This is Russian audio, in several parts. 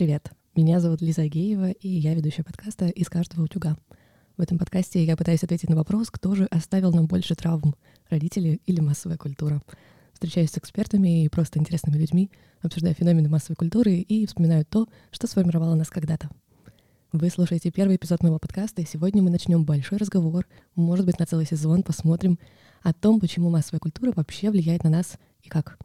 Привет! Меня зовут Лиза Агеева, и я ведущая подкаста «Из каждого утюга». В этом подкасте я пытаюсь ответить на вопрос, кто же оставил нам больше травм — родители или массовая культура. Встречаюсь с экспертами и просто интересными людьми, обсуждая феномены массовой культуры и вспоминаю то, что сформировало нас когда-то. Вы слушаете первый эпизод моего подкаста, и сегодня мы начнем большой разговор, может быть, на целый сезон, посмотрим о том, почему массовая культура вообще влияет на нас и как.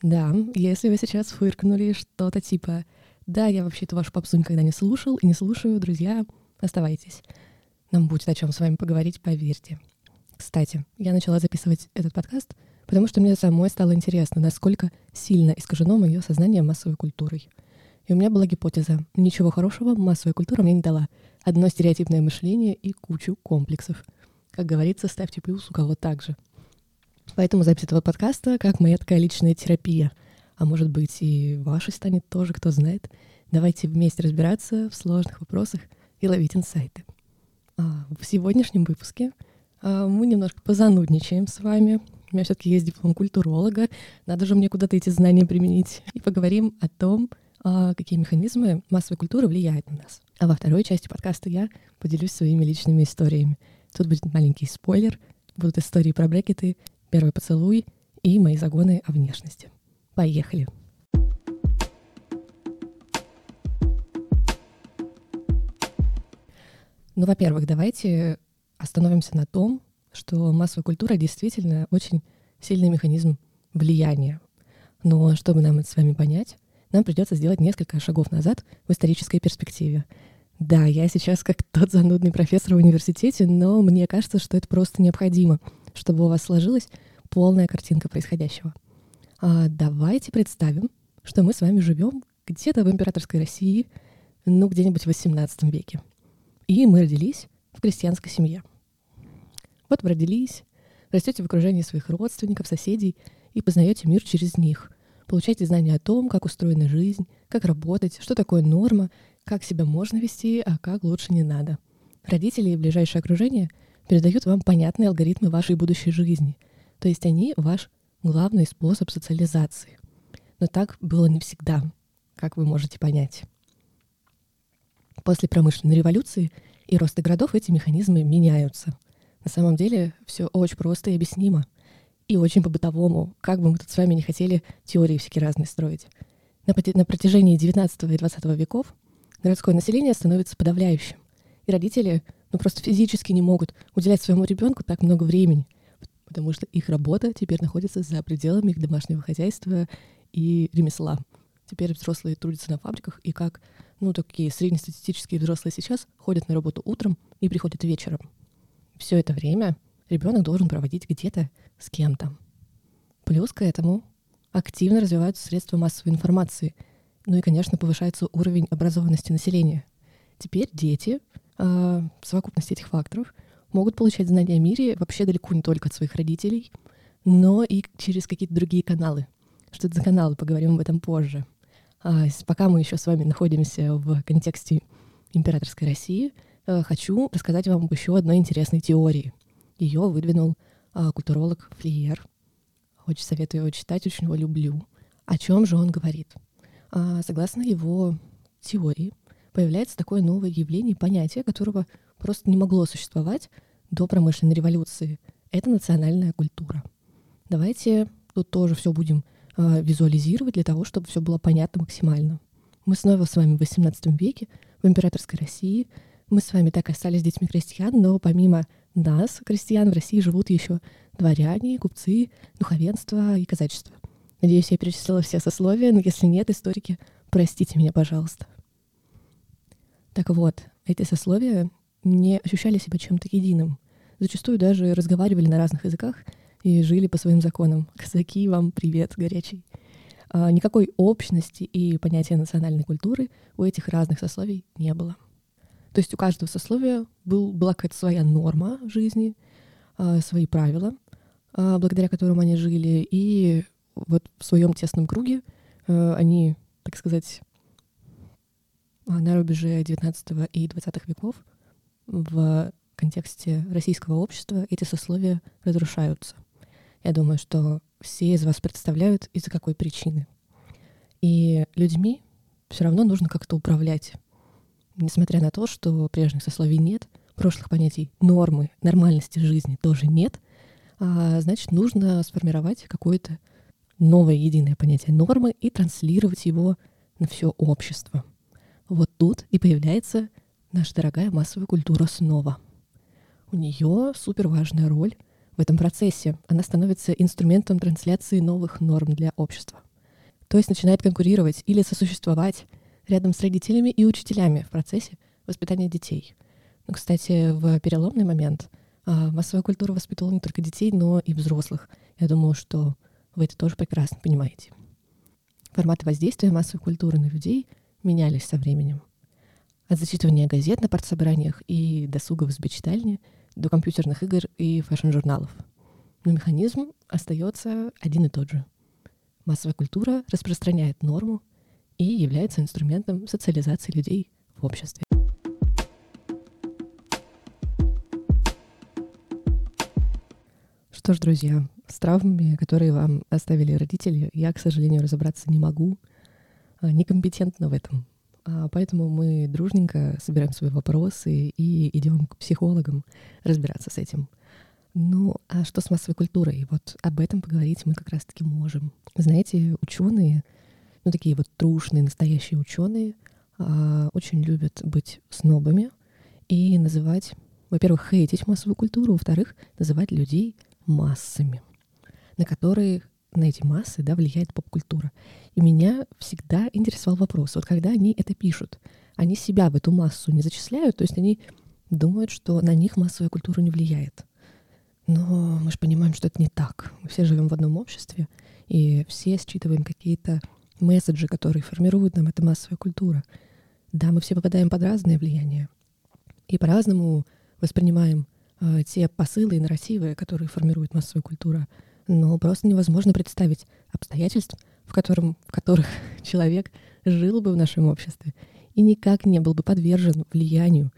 Да, если вы сейчас фыркнули что-то типа да, я вообще эту вашу попсу никогда не слушал и не слушаю, друзья. Оставайтесь. Нам будет о чем с вами поговорить, поверьте. Кстати, я начала записывать этот подкаст, потому что мне самой стало интересно, насколько сильно искажено мое сознание массовой культурой. И у меня была гипотеза. Ничего хорошего массовая культура мне не дала. Одно стереотипное мышление и кучу комплексов. Как говорится, ставьте плюс у кого так же. Поэтому запись этого подкаста как моя такая личная терапия — а может быть и вашей станет тоже, кто знает. Давайте вместе разбираться в сложных вопросах и ловить инсайты. А, в сегодняшнем выпуске а, мы немножко позанудничаем с вами. У меня все-таки есть диплом культуролога, надо же мне куда-то эти знания применить. И поговорим о том, а, какие механизмы массовой культуры влияют на нас. А во второй части подкаста я поделюсь своими личными историями. Тут будет маленький спойлер, будут истории про брекеты, первый поцелуй и мои загоны о внешности. Поехали. Ну, во-первых, давайте остановимся на том, что массовая культура действительно очень сильный механизм влияния. Но чтобы нам это с вами понять, нам придется сделать несколько шагов назад в исторической перспективе. Да, я сейчас как тот занудный профессор в университете, но мне кажется, что это просто необходимо, чтобы у вас сложилась полная картинка происходящего — давайте представим, что мы с вами живем где-то в императорской России, ну, где-нибудь в XVIII веке. И мы родились в крестьянской семье. Вот вы родились, растете в окружении своих родственников, соседей и познаете мир через них. Получаете знания о том, как устроена жизнь, как работать, что такое норма, как себя можно вести, а как лучше не надо. Родители и ближайшее окружение передают вам понятные алгоритмы вашей будущей жизни. То есть они ваш главный способ социализации. Но так было не всегда, как вы можете понять. После промышленной революции и роста городов эти механизмы меняются. На самом деле все очень просто и объяснимо. И очень по-бытовому, как бы мы тут с вами не хотели теории всякие разные строить. На, на протяжении 19 и 20 веков городское население становится подавляющим. И родители ну, просто физически не могут уделять своему ребенку так много времени — потому что их работа теперь находится за пределами их домашнего хозяйства и ремесла. Теперь взрослые трудятся на фабриках, и как, ну, такие среднестатистические взрослые сейчас ходят на работу утром и приходят вечером. Все это время ребенок должен проводить где-то с кем-то. Плюс к этому активно развиваются средства массовой информации, ну и, конечно, повышается уровень образованности населения. Теперь дети, э, в совокупности этих факторов — могут получать знания о мире вообще далеко не только от своих родителей, но и через какие-то другие каналы. Что это за каналы, поговорим об этом позже. А пока мы еще с вами находимся в контексте императорской России, э, хочу рассказать вам об еще одной интересной теории. Ее выдвинул а, культуролог Флиер. Очень советую его читать, очень его люблю. О чем же он говорит? А, согласно его теории, появляется такое новое явление, понятие, которого просто не могло существовать до промышленной революции. Это национальная культура. Давайте тут тоже все будем э, визуализировать для того, чтобы все было понятно максимально. Мы снова с вами в XVIII веке, в императорской России. Мы с вами так остались детьми крестьян, но помимо нас, крестьян, в России живут еще дворяне, купцы, духовенство и казачество. Надеюсь, я перечислила все сословия, но если нет, историки, простите меня, пожалуйста. Так вот, эти сословия не ощущали себя чем-то единым. Зачастую даже разговаривали на разных языках и жили по своим законам. Казаки, вам привет, горячий. А никакой общности и понятия национальной культуры у этих разных сословий не было. То есть у каждого сословия был, была какая-то своя норма жизни, а, свои правила, а, благодаря которым они жили, и вот в своем тесном круге а, они, так сказать, на рубеже XIX и XX веков в контексте российского общества эти сословия разрушаются. Я думаю, что все из вас представляют, из-за какой причины. И людьми все равно нужно как-то управлять. Несмотря на то, что прежних сословий нет, прошлых понятий нормы, нормальности жизни тоже нет, а, значит, нужно сформировать какое-то новое единое понятие нормы и транслировать его на все общество. Вот тут и появляется наша дорогая массовая культура снова. У нее супер важная роль в этом процессе. Она становится инструментом трансляции новых норм для общества. То есть начинает конкурировать или сосуществовать рядом с родителями и учителями в процессе воспитания детей. Ну, кстати, в переломный момент а, массовая культура воспитывала не только детей, но и взрослых. Я думаю, что вы это тоже прекрасно понимаете. Форматы воздействия массовой культуры на людей менялись со временем. От зачитывания газет на партсобраниях и досугов с читальни до компьютерных игр и fashion-журналов. Но механизм остается один и тот же. Массовая культура распространяет норму и является инструментом социализации людей в обществе. Что ж, друзья, с травмами, которые вам оставили родители, я, к сожалению, разобраться не могу. А, некомпетентна в этом. А, поэтому мы дружненько собираем свои вопросы и идем к психологам разбираться с этим. Ну, а что с массовой культурой? Вот об этом поговорить мы как раз-таки можем. Знаете, ученые, ну такие вот трушные, настоящие ученые, а, очень любят быть снобами и называть, во-первых, хейтить массовую культуру, во-вторых, называть людей массами, на которые на эти массы да, влияет поп-культура. И меня всегда интересовал вопрос, вот когда они это пишут, они себя в эту массу не зачисляют, то есть они думают, что на них массовая культура не влияет. Но мы же понимаем, что это не так. Мы все живем в одном обществе, и все считываем какие-то месседжи, которые формируют нам эта массовая культура. Да, мы все попадаем под разное влияние. И по-разному воспринимаем э, те посылы и нарративы, которые формирует массовая культура. Но просто невозможно представить обстоятельств, в, котором, в которых человек жил бы в нашем обществе и никак не был бы подвержен влиянию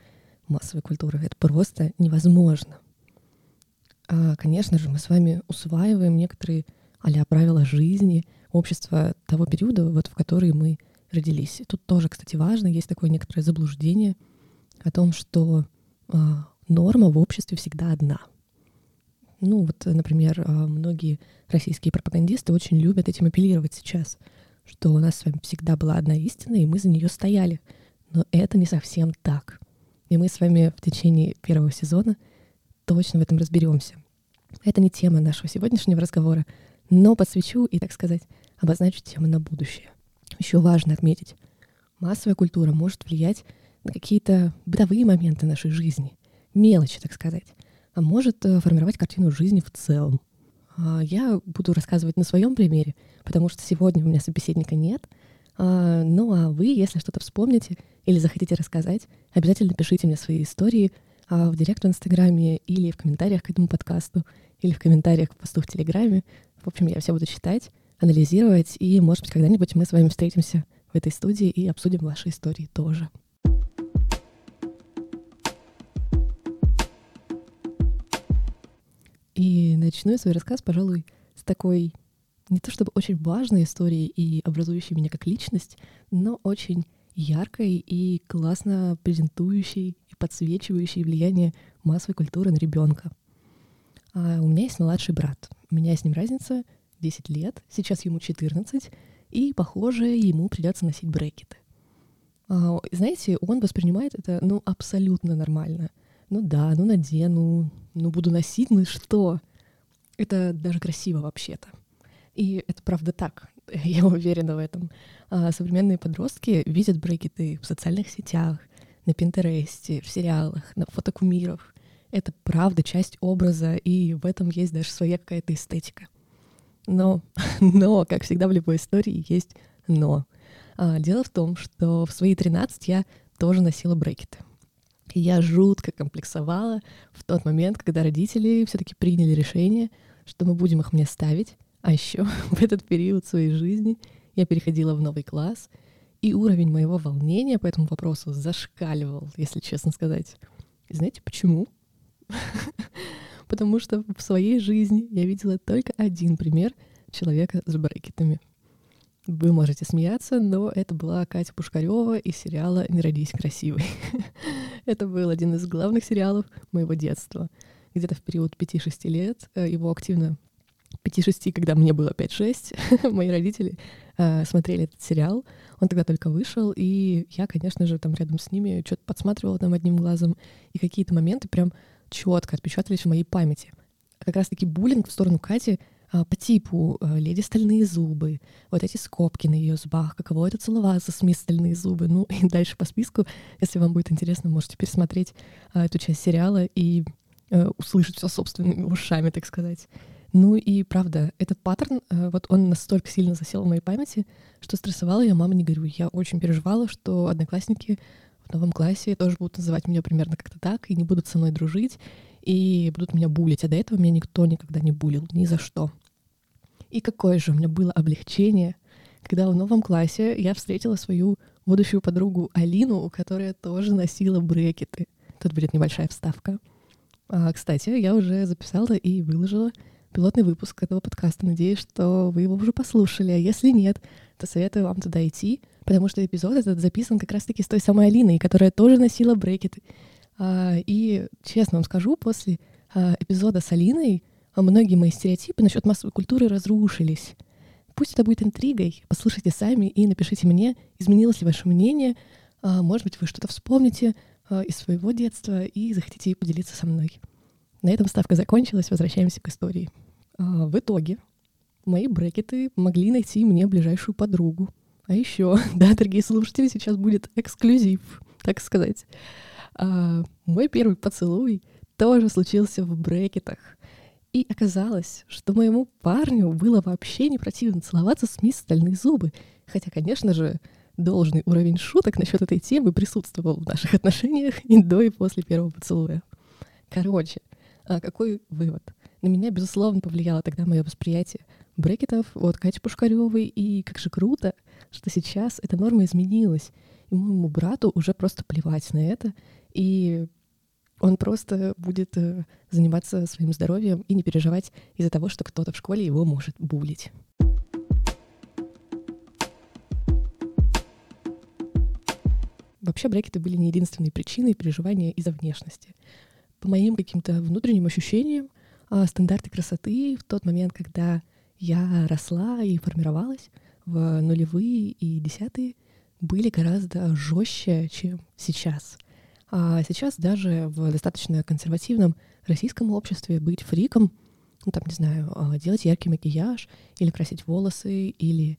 массовой культуры. Это просто невозможно. А, конечно же, мы с вами усваиваем некоторые а правила жизни, общества того периода, вот в который мы родились. Тут тоже, кстати, важно, есть такое некоторое заблуждение о том, что а, норма в обществе всегда одна. Ну вот, например, а, многие российские пропагандисты очень любят этим апеллировать сейчас, что у нас с вами всегда была одна истина, и мы за нее стояли. Но это не совсем так. И мы с вами в течение первого сезона точно в этом разберемся. Это не тема нашего сегодняшнего разговора, но подсвечу и, так сказать, обозначу тему на будущее. Еще важно отметить, массовая культура может влиять на какие-то бытовые моменты нашей жизни, мелочи, так сказать, может э, формировать картину жизни в целом. А, я буду рассказывать на своем примере, потому что сегодня у меня собеседника нет. А, ну а вы, если что-то вспомните или захотите рассказать, обязательно пишите мне свои истории в директ в Инстаграме или в комментариях к этому подкасту, или в комментариях к посту в Телеграме. В общем, я все буду читать, анализировать, и, может быть, когда-нибудь мы с вами встретимся в этой студии и обсудим ваши истории тоже. И начну я свой рассказ, пожалуй, с такой не то чтобы очень важной истории и образующей меня как личность, но очень яркой и классно презентующей и подсвечивающей влияние массовой культуры на ребенка. А у меня есть младший брат. У меня с ним разница 10 лет, сейчас ему 14, и, похоже, ему придется носить брекеты. А, знаете, он воспринимает это, ну, абсолютно нормально. Ну да, ну надену, ну буду носить, ну и что? Это даже красиво вообще-то. И это правда так, я уверена в этом. А современные подростки видят брекеты в социальных сетях, на Пинтересте, в сериалах, на фотокумирах это правда часть образа, и в этом есть даже своя какая-то эстетика. Но, но, как всегда в любой истории, есть но. А, дело в том, что в свои 13 я тоже носила брекеты. Я жутко комплексовала в тот момент, когда родители все-таки приняли решение, что мы будем их мне ставить. А еще в этот период своей жизни я переходила в новый класс, и уровень моего волнения по этому вопросу зашкаливал, если честно сказать. И знаете почему? Потому что в своей жизни я видела только один пример человека с брекетами. Вы можете смеяться, но это была Катя Пушкарева из сериала «Не родись красивой». это был один из главных сериалов моего детства. Где-то в период 5-6 лет э, его активно 5-6, когда мне было 5-6, мои родители э, смотрели этот сериал. Он тогда только вышел, и я, конечно же, там рядом с ними что-то подсматривала там одним глазом, и какие-то моменты прям четко отпечатались в моей памяти. Как раз-таки буллинг в сторону Кати по типу а, «Леди стальные зубы», вот эти скобки на ее зубах, каково это целоваться с мисс стальные зубы. Ну и дальше по списку, если вам будет интересно, можете пересмотреть а, эту часть сериала и услышать все собственными ушами, так сказать. Ну и правда, этот паттерн, вот он настолько сильно засел в моей памяти, что стрессовала я, мама не говорю. Я очень переживала, что одноклассники в новом классе тоже будут называть меня примерно как-то так и не будут со мной дружить и будут меня булить. А до этого меня никто никогда не булил, ни за что. И какое же у меня было облегчение, когда в новом классе я встретила свою будущую подругу Алину, которая тоже носила брекеты. Тут будет небольшая вставка. А, кстати, я уже записала и выложила пилотный выпуск этого подкаста. Надеюсь, что вы его уже послушали. А если нет, то советую вам туда идти, потому что эпизод этот записан как раз-таки с той самой Алиной, которая тоже носила брекеты. А, и честно вам скажу, после а, эпизода с Алиной а многие мои стереотипы насчет массовой культуры разрушились. Пусть это будет интригой, послушайте сами и напишите мне, изменилось ли ваше мнение, а, может быть, вы что-то вспомните а, из своего детства и захотите поделиться со мной. На этом ставка закончилась, возвращаемся к истории. В итоге мои брекеты могли найти мне ближайшую подругу. А еще, да, дорогие слушатели, сейчас будет эксклюзив, так сказать. Мой первый поцелуй тоже случился в брекетах — и оказалось, что моему парню было вообще не противно целоваться с мисс Стальные Зубы. Хотя, конечно же, должный уровень шуток насчет этой темы присутствовал в наших отношениях и до, и после первого поцелуя. Короче, а какой вывод? На меня, безусловно, повлияло тогда мое восприятие брекетов от Кати Пушкаревой, и как же круто, что сейчас эта норма изменилась, и моему брату уже просто плевать на это, и он просто будет э, заниматься своим здоровьем и не переживать из-за того, что кто-то в школе его может булить. Вообще брекеты были не единственной причиной переживания из-за внешности. По моим каким-то внутренним ощущениям, а, стандарты красоты в тот момент, когда я росла и формировалась в нулевые и десятые, были гораздо жестче, чем сейчас — а сейчас даже в достаточно консервативном российском обществе быть фриком, ну там, не знаю, а, делать яркий макияж, или красить волосы, или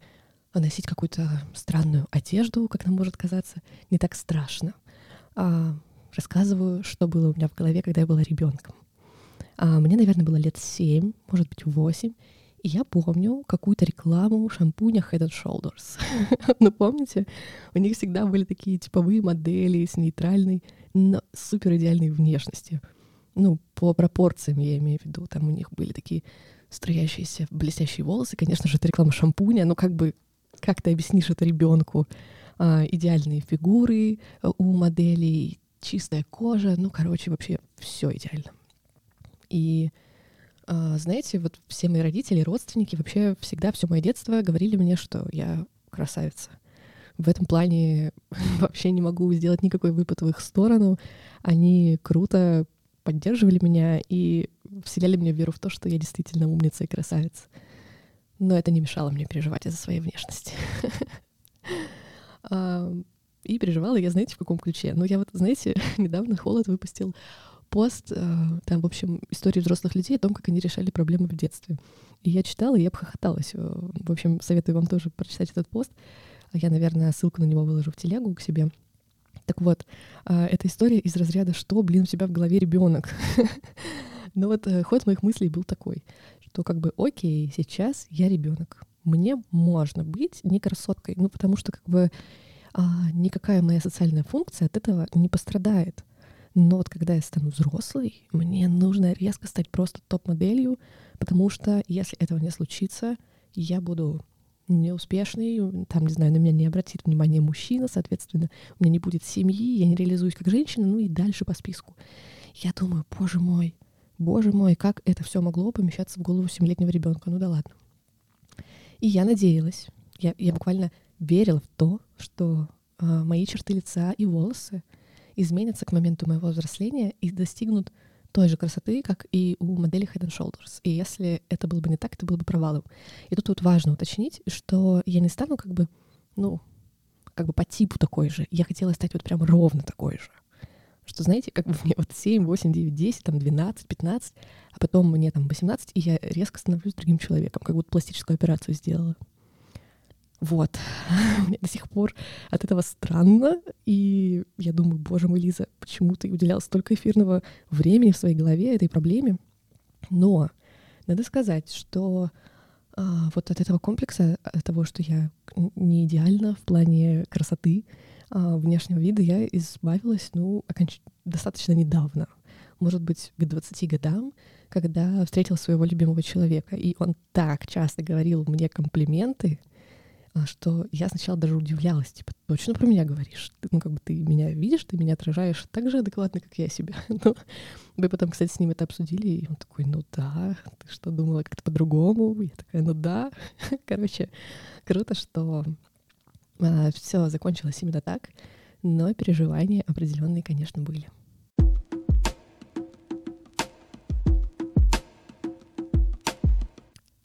носить какую-то странную одежду, как нам может казаться, не так страшно. А, рассказываю, что было у меня в голове, когда я была ребенком. А, мне, наверное, было лет семь, может быть, восемь, и я помню какую-то рекламу шампуня Head and Shoulders. ну, помните? У них всегда были такие типовые модели с нейтральной, но супер идеальной внешностью. Ну, по пропорциям я имею в виду. Там у них были такие струящиеся блестящие волосы. Конечно же, это реклама шампуня, но как бы как ты объяснишь это ребенку? А, идеальные фигуры э, у моделей, чистая кожа, ну, короче, вообще все идеально. И знаете, вот все мои родители, родственники, вообще всегда все мое детство говорили мне, что я красавица. В этом плане вообще не могу сделать никакой выпад в их сторону. Они круто поддерживали меня и вселяли мне веру в то, что я действительно умница и красавица. Но это не мешало мне переживать из-за своей внешности. А, и переживала я, знаете, в каком ключе? Ну, я вот, знаете, недавно Холод выпустил пост, э, там, в общем, истории взрослых людей о том, как они решали проблемы в детстве. И я читала, и я обхохоталась. Э, в общем, советую вам тоже прочитать этот пост. Я, наверное, ссылку на него выложу в телегу к себе. Так вот, э, эта история из разряда «Что, блин, у тебя в голове ребенок? Но вот ход моих мыслей был такой, что как бы окей, сейчас я ребенок. Мне можно быть не красоткой, ну потому что как бы а, никакая моя социальная функция от этого не пострадает. Но вот когда я стану взрослой, мне нужно резко стать просто топ-моделью, потому что если этого не случится, я буду неуспешный, там, не знаю, на меня не обратит внимание мужчина, соответственно, у меня не будет семьи, я не реализуюсь как женщина, ну и дальше по списку. Я думаю, боже мой, боже мой, как это все могло помещаться в голову семилетнего ребенка, ну да ладно. И я надеялась, Я, я буквально верила в то, что э, мои черты лица и волосы изменятся к моменту моего взросления и достигнут той же красоты, как и у модели Head and Shoulders. И если это было бы не так, это было бы провалом. И тут вот важно уточнить, что я не стану как бы, ну, как бы по типу такой же. Я хотела стать вот прям ровно такой же. Что, знаете, как бы мне вот 7, 8, 9, 10, там 12, 15, а потом мне там 18, и я резко становлюсь другим человеком, как будто пластическую операцию сделала. Вот. Мне до сих пор от этого странно. И я думаю, боже мой, Лиза, почему ты уделял столько эфирного времени в своей голове этой проблеме? Но надо сказать, что а, вот от этого комплекса, от того, что я не идеальна в плане красоты, а, внешнего вида, я избавилась, ну, оконч... достаточно недавно. Может быть, к 20 годам, когда встретила своего любимого человека. И он так часто говорил мне комплименты, что я сначала даже удивлялась, типа, точно про меня говоришь? Ну, как бы ты меня видишь, ты меня отражаешь так же адекватно, как я себя. Но мы потом, кстати, с ним это обсудили, и он такой, ну да, ты что, думала как-то по-другому? Я такая, ну да. Короче, круто, что а, все закончилось именно так, но переживания определенные, конечно, были.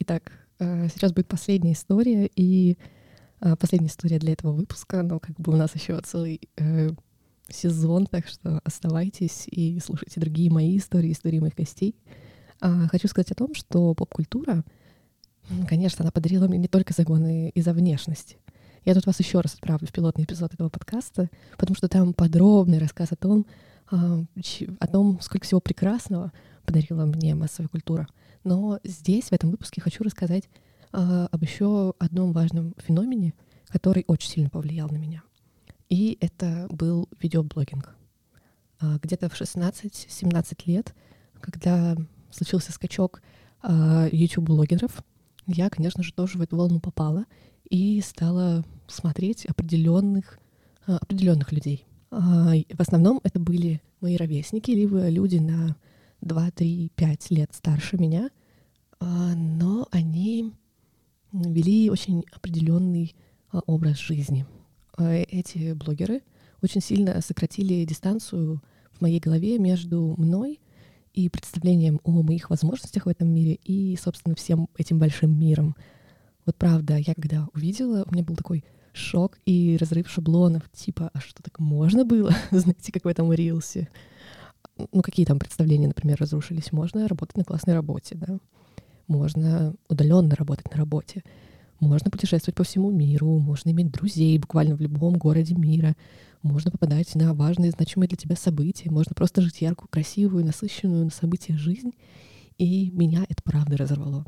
Итак, а, сейчас будет последняя история, и а, последняя история для этого выпуска, но как бы у нас еще целый э, сезон, так что оставайтесь и слушайте другие мои истории, истории моих гостей. А, хочу сказать о том, что поп-культура, конечно, она подарила мне не только загоны из-за внешности. Я тут вас еще раз отправлю в пилотный эпизод этого подкаста, потому что там подробный рассказ о том, а, о том, сколько всего прекрасного подарила мне массовая культура. Но здесь, в этом выпуске, хочу рассказать об еще одном важном феномене, который очень сильно повлиял на меня. И это был видеоблогинг. А, где-то в 16-17 лет, когда случился скачок а, YouTube-блогеров, я, конечно же, тоже в эту волну попала и стала смотреть определенных, определенных людей. В основном это были мои ровесники, либо люди на 2, 3, 5 лет старше меня, но они вели очень определенный а, образ жизни. А, эти блогеры очень сильно сократили дистанцию в моей голове между мной и представлением о моих возможностях в этом мире и, собственно, всем этим большим миром. Вот правда, я когда увидела, у меня был такой шок и разрыв шаблонов, типа, а что так можно было? Знаете, как в этом рилсе. Ну, какие там представления, например, разрушились? Можно работать на классной работе, да? Можно удаленно работать на работе, можно путешествовать по всему миру, можно иметь друзей буквально в любом городе мира, можно попадать на важные, значимые для тебя события, можно просто жить яркую, красивую, насыщенную на события жизнь. И меня это правда разорвало.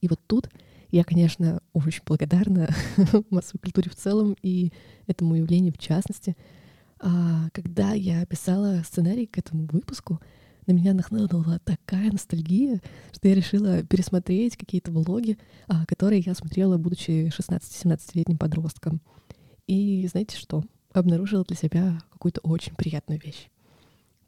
И вот тут я, конечно, очень благодарна массовой культуре в целом и этому явлению в частности. А, когда я писала сценарий к этому выпуску, на меня нахлынула такая ностальгия, что я решила пересмотреть какие-то влоги, а, которые я смотрела, будучи 16-17-летним подростком. И знаете что? Обнаружила для себя какую-то очень приятную вещь.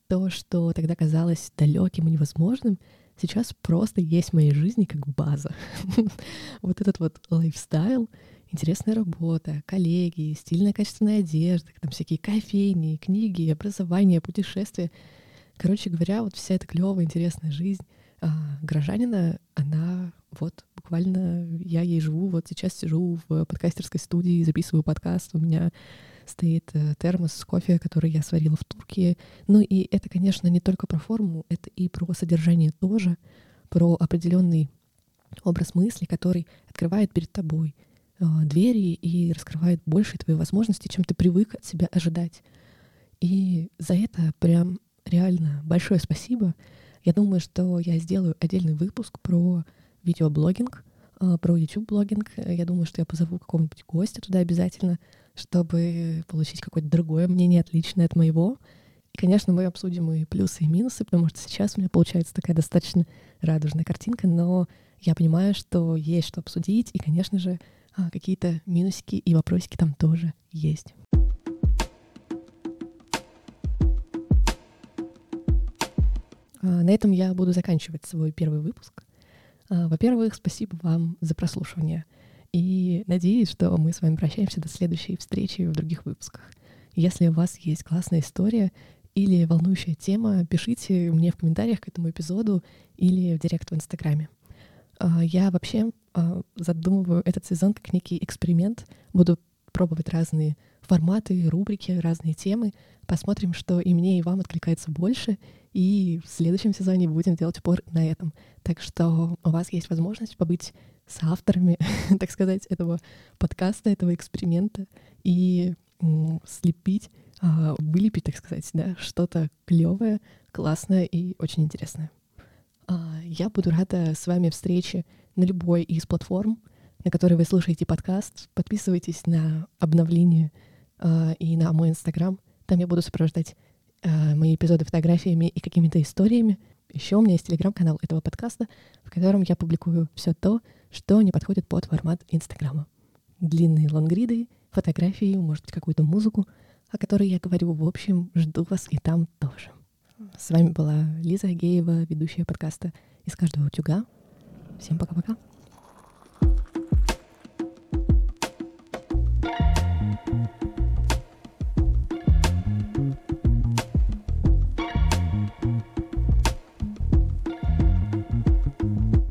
То, что тогда казалось далеким и невозможным, сейчас просто есть в моей жизни как база. вот этот вот лайфстайл, интересная работа, коллеги, стильная качественная одежда, там всякие кофейни, книги, образование, путешествия — Короче говоря, вот вся эта клевая, интересная жизнь а, горожанина, она вот буквально я ей живу. Вот сейчас сижу в подкастерской студии, записываю подкаст. У меня стоит э, термос с кофе, который я сварила в Турции. Ну и это, конечно, не только про форму, это и про содержание тоже, про определенный образ мысли, который открывает перед тобой э, двери и раскрывает больше твои возможности, чем ты привык от себя ожидать. И за это прям реально большое спасибо. Я думаю, что я сделаю отдельный выпуск про видеоблогинг, а, про YouTube-блогинг. Я думаю, что я позову какого-нибудь гостя туда обязательно, чтобы получить какое-то другое мнение, отличное от моего. И, конечно, мы обсудим и плюсы, и минусы, потому что сейчас у меня получается такая достаточно радужная картинка, но я понимаю, что есть что обсудить, и, конечно же, а, какие-то минусики и вопросики там тоже есть. На этом я буду заканчивать свой первый выпуск. А, во-первых, спасибо вам за прослушивание. И надеюсь, что мы с вами прощаемся до следующей встречи в других выпусках. Если у вас есть классная история или волнующая тема, пишите мне в комментариях к этому эпизоду или в директ в Инстаграме. А, я вообще а, задумываю этот сезон как некий эксперимент. Буду пробовать разные форматы, рубрики, разные темы. Посмотрим, что и мне, и вам откликается больше. И в следующем сезоне будем делать упор на этом. Так что у вас есть возможность побыть с авторами, так сказать, этого подкаста, этого эксперимента и слепить, а, вылепить, так сказать, да, что-то клевое, классное и очень интересное. А, я буду рада с вами встрече на любой из платформ, на которой вы слушаете подкаст. Подписывайтесь на обновление э, и на мой инстаграм. Там я буду сопровождать мои эпизоды фотографиями и какими-то историями. Еще у меня есть телеграм-канал этого подкаста, в котором я публикую все то, что не подходит под формат инстаграма. Длинные лонгриды, фотографии, может быть, какую-то музыку, о которой я говорю. В общем, жду вас и там тоже. С вами была Лиза Агеева, ведущая подкаста «Из каждого утюга». Всем пока-пока.